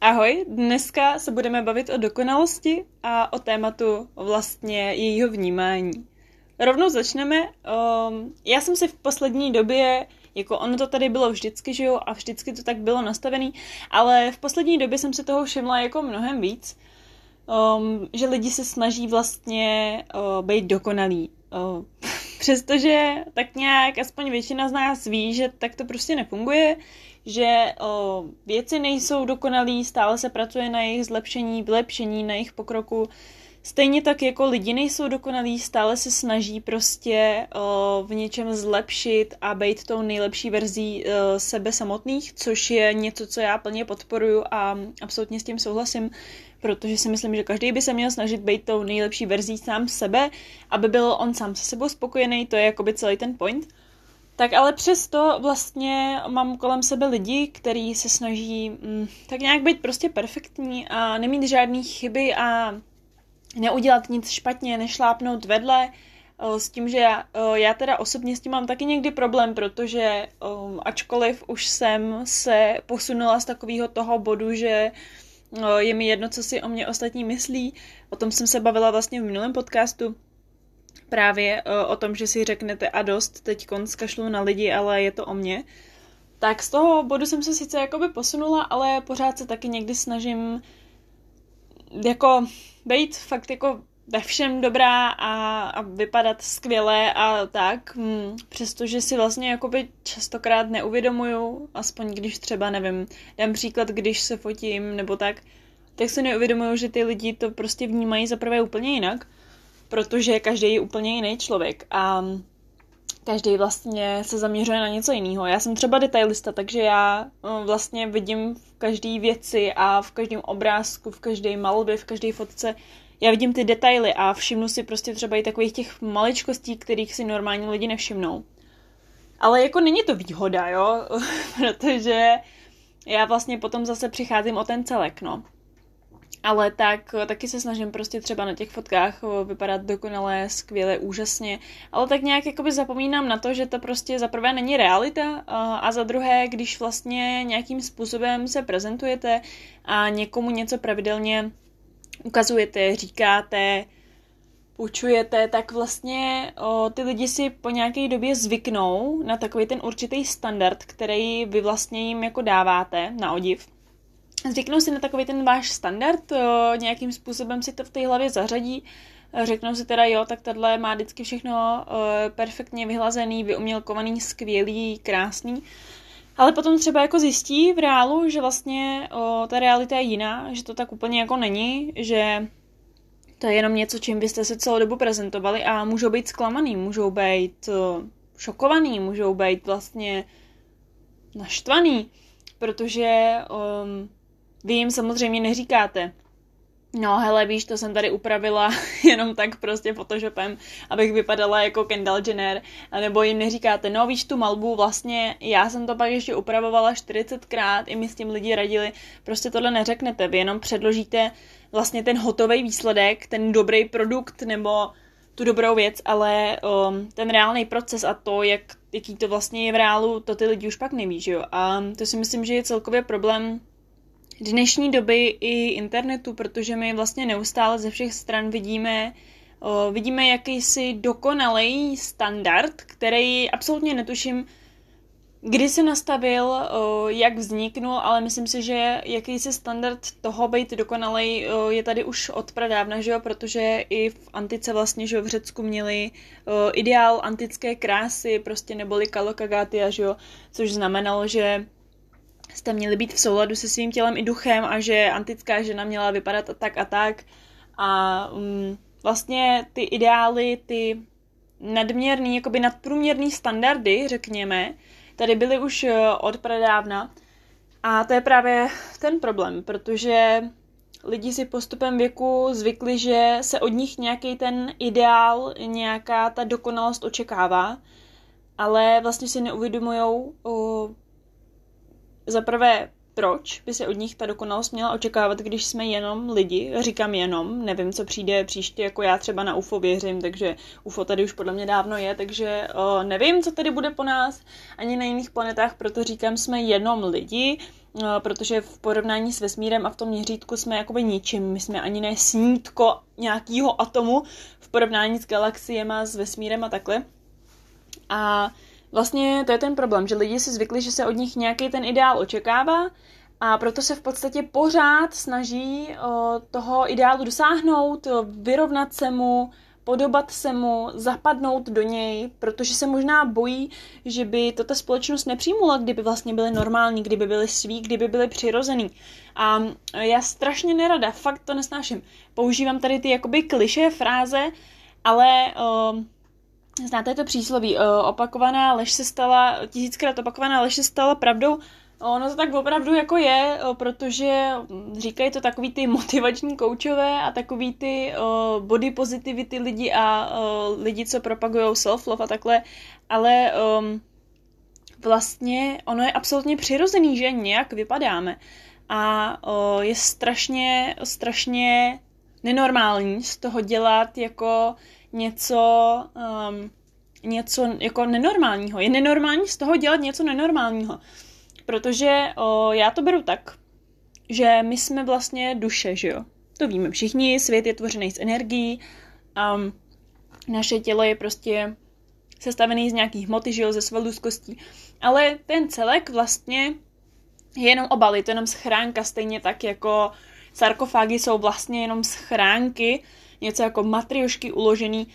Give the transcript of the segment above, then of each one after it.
Ahoj, dneska se budeme bavit o dokonalosti a o tématu vlastně jejího vnímání. Rovnou začneme. Um, já jsem si v poslední době, jako ono to tady bylo vždycky, že jo, a vždycky to tak bylo nastavený, ale v poslední době jsem si toho všimla jako mnohem víc, um, že lidi se snaží vlastně uh, být dokonalí. Uh, přestože tak nějak aspoň většina z nás ví, že tak to prostě nefunguje, že o, věci nejsou dokonalý, stále se pracuje na jejich zlepšení, vylepšení, na jejich pokroku. Stejně tak jako lidi nejsou dokonalí, stále se snaží prostě o, v něčem zlepšit a být tou nejlepší verzí o, sebe samotných, což je něco, co já plně podporuju a absolutně s tím souhlasím, protože si myslím, že každý by se měl snažit být tou nejlepší verzí sám sebe, aby byl on sám se sebou spokojený, to je jakoby celý ten point. Tak ale přesto vlastně mám kolem sebe lidi, kteří se snaží mm, tak nějak být prostě perfektní a nemít žádné chyby a neudělat nic špatně, nešlápnout vedle, s tím, že já, já teda osobně s tím mám taky někdy problém, protože ačkoliv už jsem se posunula z takového toho bodu, že je mi jedno, co si o mě ostatní myslí, o tom jsem se bavila vlastně v minulém podcastu, právě uh, o tom, že si řeknete a dost, teď konc kašlu na lidi, ale je to o mně. Tak z toho bodu jsem se sice jakoby posunula, ale pořád se taky někdy snažím jako být fakt jako ve všem dobrá a, a vypadat skvěle a tak, hm, přestože si vlastně jakoby častokrát neuvědomuju, aspoň když třeba, nevím, dám příklad, když se fotím nebo tak, tak si neuvědomuju, že ty lidi to prostě vnímají za prvé úplně jinak protože každý je úplně jiný člověk a každý vlastně se zaměřuje na něco jiného. Já jsem třeba detailista, takže já eh, vlastně vidím v každé věci a v každém obrázku, v každé malbě, v každé fotce, já vidím ty detaily a všimnu si prostě třeba i takových těch maličkostí, kterých si normální lidi nevšimnou. Ale jako není to výhoda, jo, protože já vlastně potom zase přicházím o ten celek, no. Ale tak taky se snažím prostě třeba na těch fotkách vypadat dokonale, skvěle, úžasně, ale tak nějak jakoby zapomínám na to, že to prostě za prvé není realita a za druhé, když vlastně nějakým způsobem se prezentujete a někomu něco pravidelně ukazujete, říkáte, učujete, tak vlastně o, ty lidi si po nějaké době zvyknou na takový ten určitý standard, který vy vlastně jim jako dáváte na odiv zvyknou si na takový ten váš standard, nějakým způsobem si to v té hlavě zařadí, řeknou si teda jo, tak tohle má vždycky všechno perfektně vyhlazený, vyumělkovaný, skvělý, krásný. Ale potom třeba jako zjistí v reálu, že vlastně o, ta realita je jiná, že to tak úplně jako není, že to je jenom něco, čím byste se celou dobu prezentovali a můžou být zklamaný, můžou být o, šokovaný, můžou být vlastně naštvaný, protože um, vy jim samozřejmě neříkáte, No hele, víš, to jsem tady upravila jenom tak prostě Photoshopem, abych vypadala jako Kendall Jenner, nebo jim neříkáte, no víš tu malbu, vlastně já jsem to pak ještě upravovala 40krát, i mi s tím lidi radili, prostě tohle neřeknete, vy jenom předložíte vlastně ten hotový výsledek, ten dobrý produkt, nebo tu dobrou věc, ale um, ten reálný proces a to, jak, jaký to vlastně je v reálu, to ty lidi už pak neví, že jo. A to si myslím, že je celkově problém dnešní doby i internetu, protože my vlastně neustále ze všech stran vidíme vidíme jakýsi dokonalý standard, který absolutně netuším, kdy se nastavil, jak vzniknul, ale myslím si, že jakýsi standard toho být dokonalý je tady už od pradávna, že jo, protože i v antice vlastně, že jo, v Řecku měli ideál antické krásy, prostě neboli kalokagatia, že jo, což znamenalo, že jste měli být v souladu se svým tělem i duchem a že antická žena měla vypadat a tak a tak. A um, vlastně ty ideály, ty nadměrný, jakoby nadprůměrný standardy, řekněme, tady byly už eh, od pradávna. A to je právě ten problém, protože lidi si postupem věku zvykli, že se od nich nějaký ten ideál, nějaká ta dokonalost očekává, ale vlastně si neuvědomujou, za prvé proč by se od nich ta dokonalost měla očekávat, když jsme jenom lidi. Říkám jenom, nevím, co přijde příště, jako já třeba na UFO věřím, takže UFO tady už podle mě dávno je, takže uh, nevím, co tady bude po nás, ani na jiných planetách, proto říkám, jsme jenom lidi, uh, protože v porovnání s vesmírem a v tom měřítku jsme jakoby ničím. My jsme ani ne snítko nějakého atomu v porovnání s galaxiema, s vesmírem a takhle. A Vlastně to je ten problém, že lidi si zvykli, že se od nich nějaký ten ideál očekává a proto se v podstatě pořád snaží o, toho ideálu dosáhnout, o, vyrovnat se mu, podobat se mu, zapadnout do něj, protože se možná bojí, že by to ta společnost nepřijmula, kdyby vlastně byly normální, kdyby byly sví, kdyby byly přirozený. A já strašně nerada, fakt to nesnáším. Používám tady ty jakoby kliše fráze, ale o, Znáte to přísloví, opakovaná lež se stala, tisíckrát opakovaná lež se stala pravdou. Ono to tak opravdu jako je, protože říkají to takový ty motivační koučové a takový ty body positivity lidi a lidi, co propagují self-love a takhle, ale um, vlastně ono je absolutně přirozený, že nějak vypadáme a je strašně, strašně nenormální z toho dělat jako něco, um, něco jako nenormálního. Je nenormální z toho dělat něco nenormálního. Protože o, já to beru tak, že my jsme vlastně duše, že jo? To víme všichni, svět je tvořený z energií a um, naše tělo je prostě sestavený z nějakých hmoty, že jo, ze svalů, z kostí. Ale ten celek vlastně je jenom obal, je to jenom schránka, stejně tak jako sarkofágy jsou vlastně jenom schránky, něco jako matriošky uložený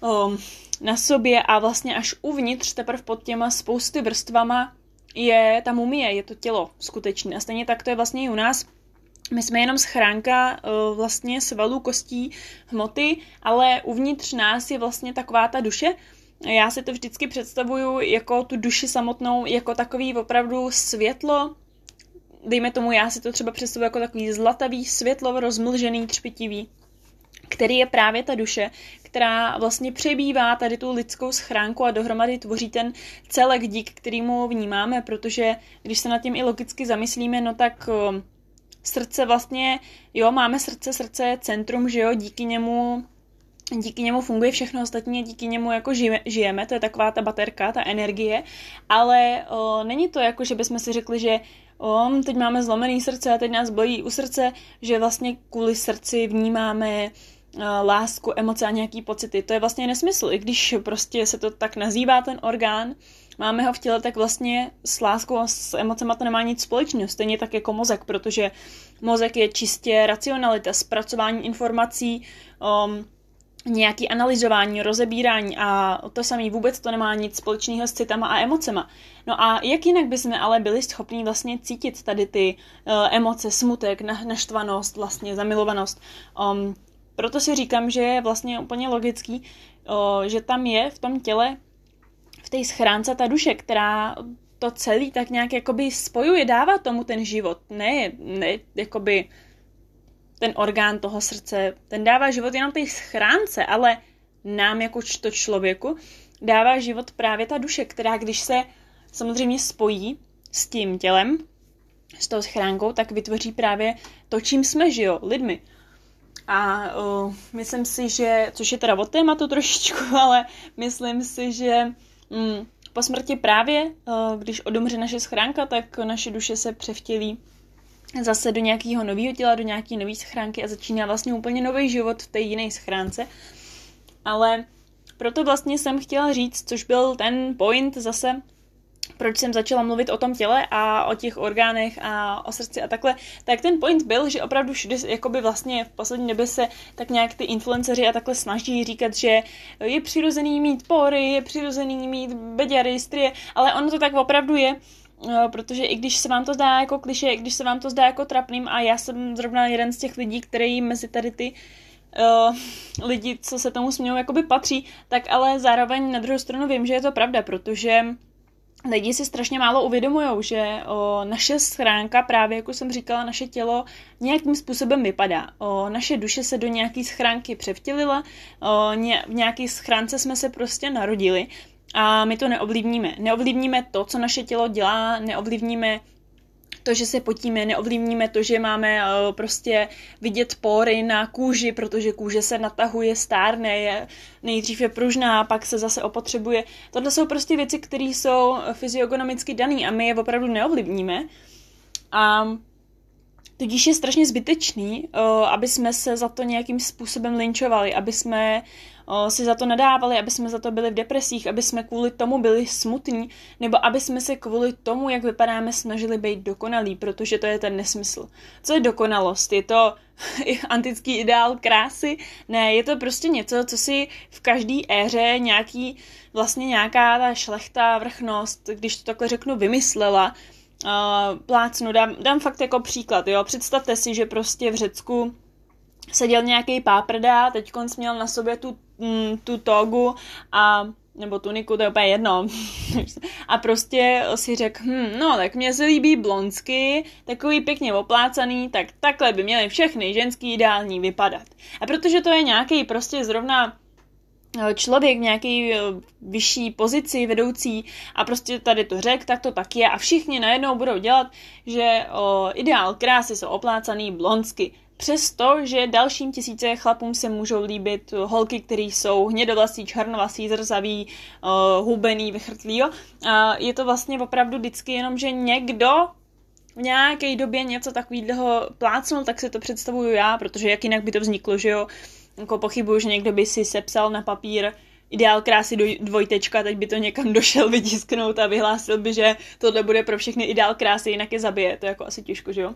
um, na sobě a vlastně až uvnitř, teprve pod těma spousty vrstvama je ta mumie, je to tělo skutečné. A stejně tak to je vlastně i u nás. My jsme jenom schránka uh, vlastně svalů, kostí, hmoty, ale uvnitř nás je vlastně taková ta duše, já si to vždycky představuju jako tu duši samotnou, jako takový opravdu světlo, dejme tomu, já si to třeba představuji jako takový zlatavý světlo, rozmlžený, třpitivý, který je právě ta duše, která vlastně přebývá tady tu lidskou schránku a dohromady tvoří ten celek, dík kterýmu vnímáme, protože když se nad tím i logicky zamyslíme, no tak srdce vlastně, jo, máme srdce, srdce je centrum, že jo, díky němu díky němu funguje všechno ostatní, díky němu jako žijeme, to je taková ta baterka, ta energie, ale o, není to jako, že bychom si řekli, že o, teď máme zlomený srdce a teď nás bolí u srdce, že vlastně kvůli srdci vnímáme lásku, emoce a nějaký pocity. To je vlastně nesmysl. I když prostě se to tak nazývá ten orgán, máme ho v těle, tak vlastně s láskou a s emocema to nemá nic společného. Stejně tak jako mozek, protože mozek je čistě racionalita, zpracování informací, um, nějaký analyzování, rozebírání a to samé vůbec to nemá nic společného s citama a emocema. No a jak jinak bychom ale byli schopni vlastně cítit tady ty uh, emoce, smutek, naštvanost, vlastně zamilovanost, um, proto si říkám, že je vlastně úplně logický, že tam je v tom těle, v té schránce ta duše, která to celý tak nějak jakoby spojuje, dává tomu ten život. Ne, ne jakoby ten orgán toho srdce, ten dává život jenom té schránce, ale nám jako to člověku dává život právě ta duše, která když se samozřejmě spojí s tím tělem, s tou schránkou, tak vytvoří právě to, čím jsme, že jo, lidmi. A uh, myslím si, že, což je teda od tématu trošičku, ale myslím si, že um, po smrti právě, uh, když odumře naše schránka, tak naše duše se převtělí zase do nějakého nového těla, do nějaké nové schránky a začíná vlastně úplně nový život v té jiné schránce. Ale proto vlastně jsem chtěla říct, což byl ten point zase proč jsem začala mluvit o tom těle a o těch orgánech a o srdci a takhle, tak ten point byl, že opravdu všude, jakoby vlastně v poslední době se tak nějak ty influenceři a takhle snaží říkat, že je přirozený mít pory, je přirozený mít beďary, strie, ale ono to tak opravdu je, eh, protože i když se vám to zdá jako kliše, i když se vám to zdá jako trapným a já jsem zrovna jeden z těch lidí, který mezi tady ty uh, lidi, co se tomu smějou, jakoby patří, tak ale zároveň na druhou stranu vím, že je to pravda, protože lidi si strašně málo uvědomují, že o, naše schránka, právě jako jsem říkala, naše tělo nějakým způsobem vypadá. O, naše duše se do nějaké schránky převtělila, o, ně, v nějaké schránce jsme se prostě narodili a my to neovlivníme. Neovlivníme to, co naše tělo dělá, neovlivníme to, že se potíme, neovlivníme to, že máme uh, prostě vidět pory na kůži, protože kůže se natahuje, stárne, je, nejdřív je pružná, pak se zase opotřebuje. Tohle jsou prostě věci, které jsou fyziogonomicky dané a my je opravdu neovlivníme. A Tudíž je strašně zbytečný, uh, aby jsme se za to nějakým způsobem linčovali, aby jsme si za to nadávali, aby jsme za to byli v depresích, aby jsme kvůli tomu byli smutní, nebo aby jsme se kvůli tomu, jak vypadáme, snažili být dokonalí, protože to je ten nesmysl. Co je dokonalost? Je to antický ideál krásy? Ne, je to prostě něco, co si v každé éře nějaký, vlastně nějaká ta šlechta, vrchnost, když to takhle řeknu, vymyslela, uh, plácnu, dám, dám fakt jako příklad, jo, představte si, že prostě v Řecku seděl nějaký páprda, teď měl na sobě tu, mm, tu togu a nebo tuniku, to je úplně jedno. a prostě si řekl, hm, no tak mně se líbí blonsky, takový pěkně oplácaný, tak takhle by měly všechny ženský ideální vypadat. A protože to je nějaký prostě zrovna Eh, člověk v nějaké eh, vyšší pozici, vedoucí a prostě tady to řek, tak to tak je a všichni najednou budou dělat, že o, ideál krásy jsou oplácaný blondsky. Přesto, že dalším tisíce chlapům se můžou líbit holky, které jsou hnědovlasí, černovlasí, zrzaví, uh, hubený, vychrtlý. A je to vlastně opravdu vždycky jenom, že někdo v nějaké době něco takového plácnul, tak si to představuju já, protože jak jinak by to vzniklo, že jo jako pochybuju, že někdo by si sepsal na papír ideál krásy do dvojtečka, teď by to někam došel vytisknout a vyhlásil by, že tohle bude pro všechny ideál krásy, jinak je zabije. To je jako asi těžko, že jo?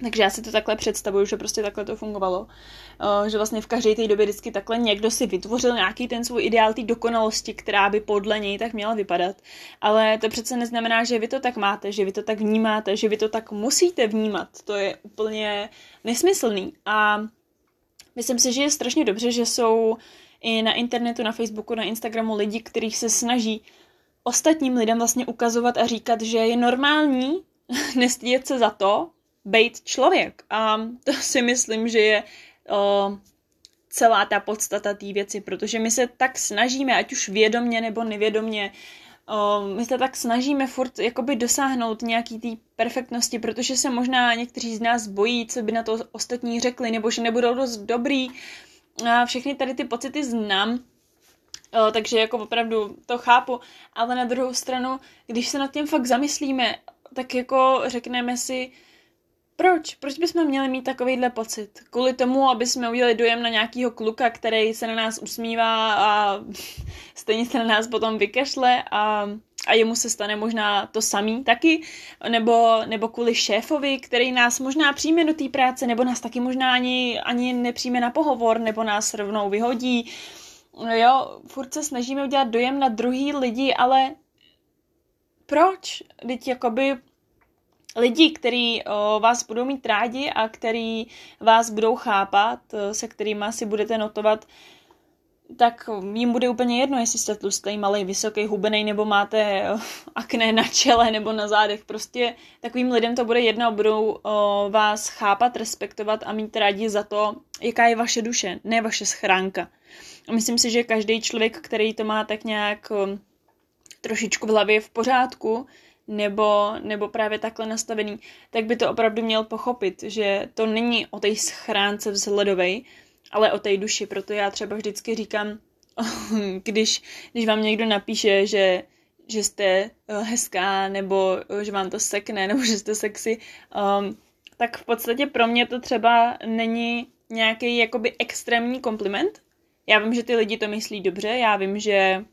Takže já si to takhle představuju, že prostě takhle to fungovalo. Uh, že vlastně v každé té době vždycky takhle někdo si vytvořil nějaký ten svůj ideál té dokonalosti, která by podle něj tak měla vypadat. Ale to přece neznamená, že vy to tak máte, že vy to tak vnímáte, že vy to tak musíte vnímat. To je úplně nesmyslný. A Myslím si, že je strašně dobře, že jsou i na internetu, na Facebooku, na Instagramu lidi, kteří se snaží ostatním lidem vlastně ukazovat a říkat, že je normální nestydět se za to, být člověk. A to si myslím, že je o, celá ta podstata té věci, protože my se tak snažíme, ať už vědomně nebo nevědomně, Uh, my se tak snažíme furt jakoby dosáhnout nějaký té perfektnosti, protože se možná někteří z nás bojí, co by na to ostatní řekli, nebo že nebudou dost dobrý. A všechny tady ty pocity znám, uh, takže jako opravdu to chápu, ale na druhou stranu, když se nad tím fakt zamyslíme, tak jako řekneme si, proč? Proč bychom měli mít takovýhle pocit? Kvůli tomu, aby jsme udělali dojem na nějakýho kluka, který se na nás usmívá a stejně se na nás potom vykašle a, a jemu se stane možná to samý taky, nebo, nebo kvůli šéfovi, který nás možná přijme do té práce, nebo nás taky možná ani, ani nepřijme na pohovor, nebo nás rovnou vyhodí. Jo, furt se snažíme udělat dojem na druhý lidi, ale proč? Teď jakoby lidi, kteří vás budou mít rádi a který vás budou chápat, se kterými si budete notovat, tak jim bude úplně jedno, jestli jste tlustý, malý, vysoký, hubený, nebo máte akné na čele nebo na zádech. Prostě takovým lidem to bude jedno, budou o, vás chápat, respektovat a mít rádi za to, jaká je vaše duše, ne vaše schránka. A myslím si, že každý člověk, který to má tak nějak trošičku v hlavě v pořádku, nebo, nebo právě takhle nastavený, tak by to opravdu měl pochopit, že to není o té schránce vzhledovej, ale o té duši. Proto já třeba vždycky říkám, když, když vám někdo napíše, že, že jste eh, hezká, nebo eh, že vám to sekne, nebo že jste sexy, um, tak v podstatě pro mě to třeba není nějaký jakoby extrémní kompliment. Já vím, že ty lidi to myslí dobře, já vím, že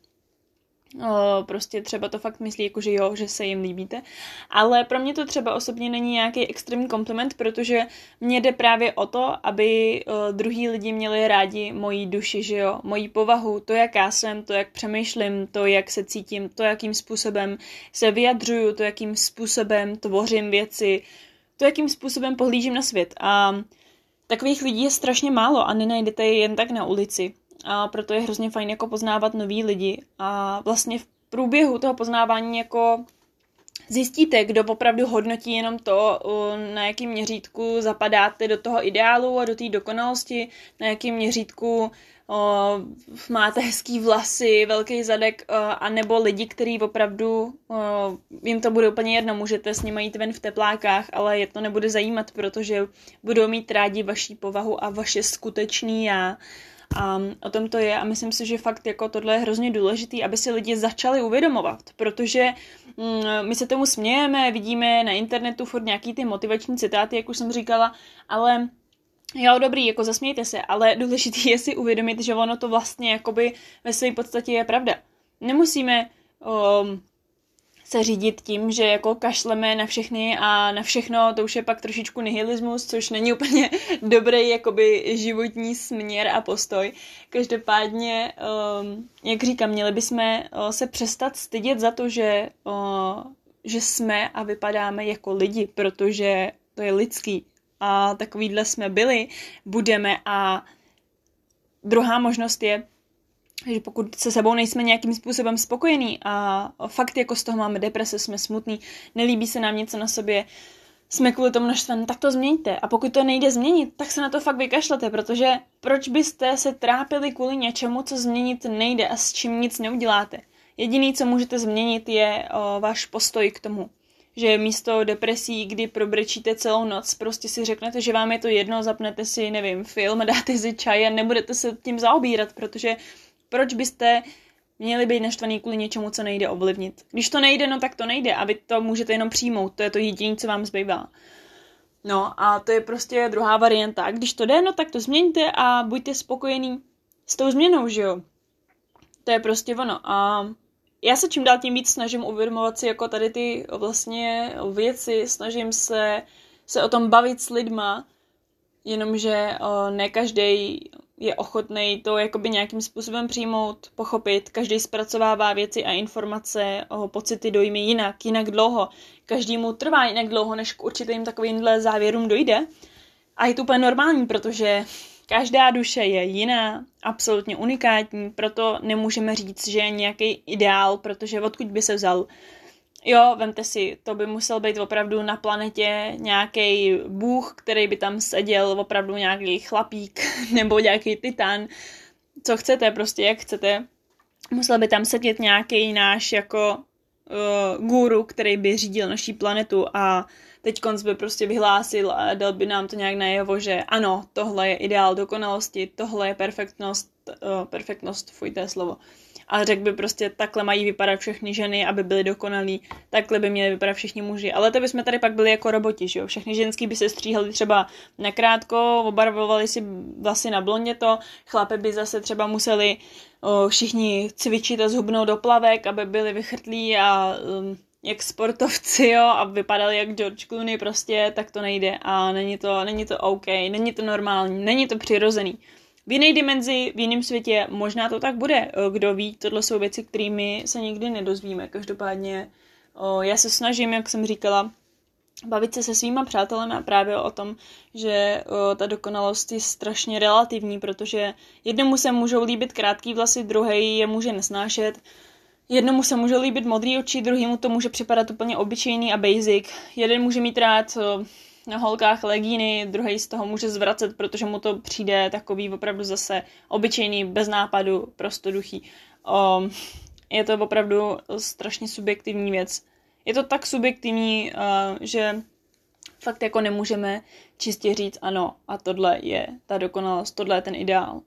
O, prostě třeba to fakt myslí, jako že jo, že se jim líbíte. Ale pro mě to třeba osobně není nějaký extrémní kompliment, protože mě jde právě o to, aby o, druhý lidi měli rádi moji duši, že jo, moji povahu, to, jak já jsem, to, jak přemýšlím, to, jak se cítím, to, jakým způsobem se vyjadřuju, to, jakým způsobem tvořím věci, to, jakým způsobem pohlížím na svět. A takových lidí je strašně málo a nenajdete je jen tak na ulici a proto je hrozně fajn jako poznávat nový lidi a vlastně v průběhu toho poznávání jako zjistíte, kdo opravdu hodnotí jenom to, na jakém měřítku zapadáte do toho ideálu a do té dokonalosti, na jakém měřítku o, máte hezký vlasy, velký zadek, o, a nebo lidi, kteří opravdu, o, jim to bude úplně jedno, můžete s nimi jít ven v teplákách, ale je to nebude zajímat, protože budou mít rádi vaší povahu a vaše skutečný já. A o tom to je a myslím si, že fakt jako tohle je hrozně důležitý, aby si lidi začali uvědomovat, protože mm, my se tomu smějeme, vidíme na internetu furt nějaký ty motivační citáty, jak už jsem říkala, ale Jo, dobrý, jako zasmějte se, ale důležité je si uvědomit, že ono to vlastně jakoby ve své podstatě je pravda. Nemusíme um, se řídit tím, že jako kašleme na všechny a na všechno, to už je pak trošičku nihilismus, což není úplně dobrý jakoby životní směr a postoj. Každopádně, um, jak říkám, měli bychom uh, se přestat stydět za to, že, uh, že jsme a vypadáme jako lidi, protože to je lidský a takovýhle jsme byli, budeme a druhá možnost je, že pokud se sebou nejsme nějakým způsobem spokojení a fakt jako z toho máme deprese, jsme smutní, nelíbí se nám něco na sobě, jsme kvůli tomu naštvaní, tak to změňte. A pokud to nejde změnit, tak se na to fakt vykašlete, protože proč byste se trápili kvůli něčemu, co změnit nejde a s čím nic neuděláte. Jediný, co můžete změnit, je o, váš postoj k tomu že místo depresí, kdy probrečíte celou noc, prostě si řeknete, že vám je to jedno, zapnete si, nevím, film, dáte si čaj a nebudete se tím zaobírat, protože proč byste měli být naštvaný kvůli něčemu, co nejde ovlivnit. Když to nejde, no tak to nejde a vy to můžete jenom přijmout, to je to jediné, co vám zbývá. No a to je prostě druhá varianta. Když to jde, no tak to změňte a buďte spokojení s tou změnou, že jo. To je prostě ono. A já se čím dál tím víc snažím uvědomovat si jako tady ty vlastně věci, snažím se, se o tom bavit s lidma, jenomže ne každý je ochotný to jakoby nějakým způsobem přijmout, pochopit. Každý zpracovává věci a informace, o pocity dojmy jinak, jinak dlouho. Každý mu trvá jinak dlouho, než k určitým takovýmhle závěrům dojde. A je to úplně normální, protože Každá duše je jiná, absolutně unikátní, proto nemůžeme říct, že je nějaký ideál, protože odkud by se vzal. Jo, vemte si, to by musel být opravdu na planetě nějaký bůh, který by tam seděl, opravdu nějaký chlapík nebo nějaký titán, co chcete, prostě jak chcete. Musel by tam sedět nějaký náš jako uh, guru, který by řídil naší planetu a teď konc by prostě vyhlásil a dal by nám to nějak najevo, že ano, tohle je ideál dokonalosti, tohle je perfektnost, uh, perfektnost, fuj, to je slovo. A řekl by prostě, takhle mají vypadat všechny ženy, aby byly dokonalí, takhle by měly vypadat všichni muži. Ale to bychom tady pak byli jako roboti, že jo? Všechny ženský by se stříhali třeba nakrátko, obarvovali si vlasy na blonděto, chlape by zase třeba museli o, všichni cvičit a zhubnout do plavek, aby byli vychrtlí a um, jak sportovci, jo, a vypadali jak George Clooney prostě, tak to nejde a není to, není to OK, není to normální, není to přirozený. V jiné dimenzi, v jiném světě možná to tak bude, kdo ví, tohle jsou věci, kterými se nikdy nedozvíme. Každopádně o, já se snažím, jak jsem říkala, bavit se se svýma přátelem a právě o tom, že o, ta dokonalost je strašně relativní, protože jednomu se můžou líbit krátký vlasy, druhý je může nesnášet, Jednomu se může líbit modrý oči, druhýmu to může připadat úplně obyčejný a basic. Jeden může mít rád na holkách legíny, druhý z toho může zvracet, protože mu to přijde takový opravdu zase obyčejný, bez nápadu, prostoduchý. Um, je to opravdu strašně subjektivní věc. Je to tak subjektivní, uh, že fakt jako nemůžeme čistě říct ano a tohle je ta dokonalost, tohle je ten ideál.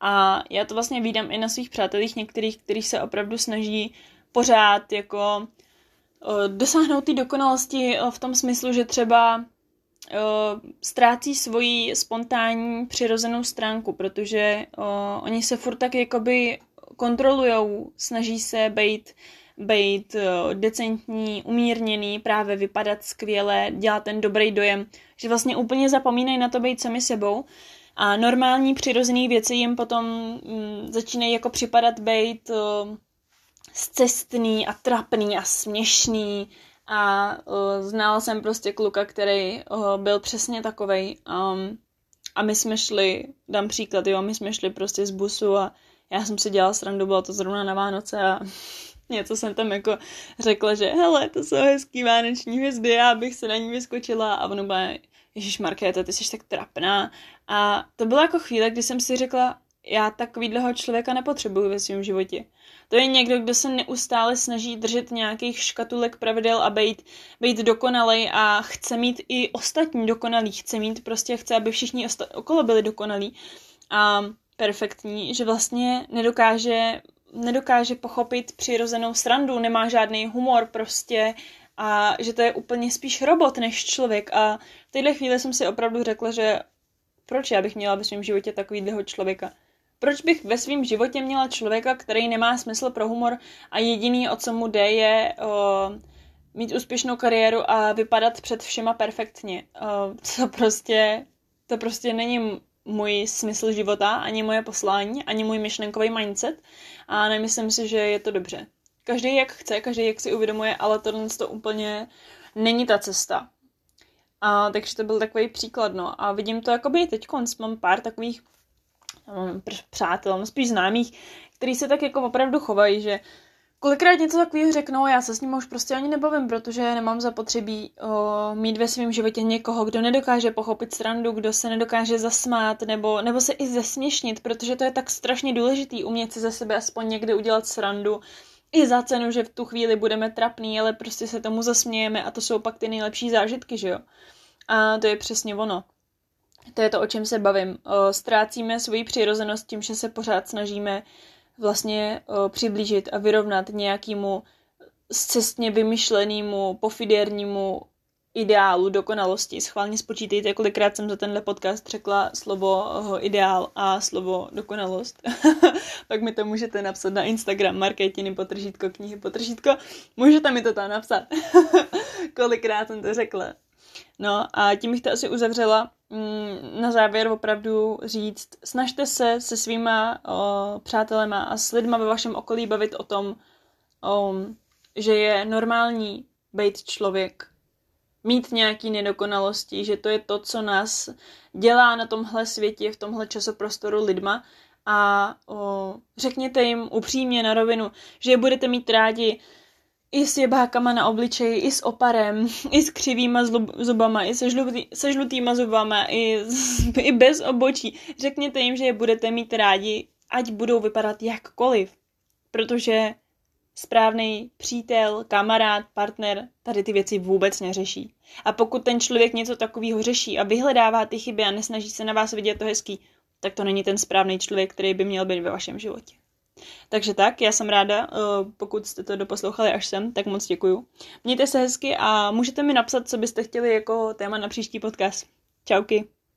A já to vlastně vídám i na svých přátelích některých, kteří se opravdu snaží pořád jako uh, dosáhnout té dokonalosti v tom smyslu, že třeba uh, ztrácí svoji spontánní přirozenou stránku, protože uh, oni se furt tak jakoby kontrolujou, snaží se být být decentní, umírněný, právě vypadat skvěle, dělat ten dobrý dojem, že vlastně úplně zapomínají na to být sami sebou. A normální přirozené věci jim potom mm, začínají jako připadat být uh, zcestný a trapný a směšný a uh, znal jsem prostě kluka, který uh, byl přesně takovej um, a my jsme šli, dám příklad, jo, my jsme šli prostě z busu a já jsem si dělala srandu, bylo to zrovna na Vánoce a něco jsem tam jako řekla, že hele, to jsou hezký vánoční hvězdy, já bych se na ní vyskočila a ono byla, Ježíš Markéta, ty jsi tak trapná. A to byla jako chvíle, kdy jsem si řekla, já takovýhleho člověka nepotřebuju ve svém životě. To je někdo, kdo se neustále snaží držet nějakých škatulek pravidel a být, být dokonalý a chce mít i ostatní dokonalí. Chce mít prostě, chce, aby všichni osta- okolo byli dokonalí a perfektní, že vlastně nedokáže, nedokáže pochopit přirozenou srandu, nemá žádný humor prostě a že to je úplně spíš robot než člověk a v této chvíli jsem si opravdu řekla, že proč já bych měla ve svém životě takovýhleho člověka. Proč bych ve svém životě měla člověka, který nemá smysl pro humor a jediný, o co mu jde, je o, mít úspěšnou kariéru a vypadat před všema perfektně. O, to prostě, to prostě není můj smysl života, ani moje poslání, ani můj myšlenkový mindset a nemyslím si, že je to dobře. Každý jak chce, každý jak si uvědomuje, ale tohle to úplně není ta cesta. A, takže to byl takový příklad, no. A vidím to jakoby teď mám pár takových mám přátel, mám spíš známých, který se tak jako opravdu chovají, že kolikrát něco takového řeknou, já se s ním už prostě ani nebavím, protože nemám zapotřebí o, mít ve svém životě někoho, kdo nedokáže pochopit srandu, kdo se nedokáže zasmát, nebo, nebo se i zesměšnit, protože to je tak strašně důležitý umět si ze sebe aspoň někdy udělat srandu, i za cenu, že v tu chvíli budeme trapný, ale prostě se tomu zasmějeme a to jsou pak ty nejlepší zážitky, že jo. A to je přesně ono. To je to, o čem se bavím. Ztrácíme svoji přirozenost tím, že se pořád snažíme vlastně přiblížit a vyrovnat nějakému cestně vymyšlenému, pofidernímu ideálu dokonalosti. Schválně spočítejte, kolikrát jsem za tenhle podcast řekla slovo ideál a slovo dokonalost. Pak mi to můžete napsat na Instagram marketiny potržítko knihy potržítko. Můžete mi to tam napsat, kolikrát jsem to řekla. No a tím bych to asi uzavřela. Mm, na závěr opravdu říct, snažte se se svýma o, přátelema a s lidma ve vašem okolí bavit o tom, o, že je normální být člověk, mít nějaký nedokonalosti, že to je to, co nás dělá na tomhle světě, v tomhle časoprostoru lidma. A o, řekněte jim upřímně na rovinu, že je budete mít rádi i s jebákama na obličeji, i s oparem, i s křivýma zubama, i se, žlutý, se žlutýma zubama, i, i bez obočí. Řekněte jim, že je budete mít rádi, ať budou vypadat jakkoliv. Protože správný přítel, kamarád, partner tady ty věci vůbec neřeší. A pokud ten člověk něco takového řeší a vyhledává ty chyby a nesnaží se na vás vidět to hezký, tak to není ten správný člověk, který by měl být ve vašem životě. Takže tak, já jsem ráda, eh, pokud jste to doposlouchali až sem, tak moc děkuju. Mějte se hezky a můžete mi napsat, co byste chtěli jako téma na příští podcast. Čauky.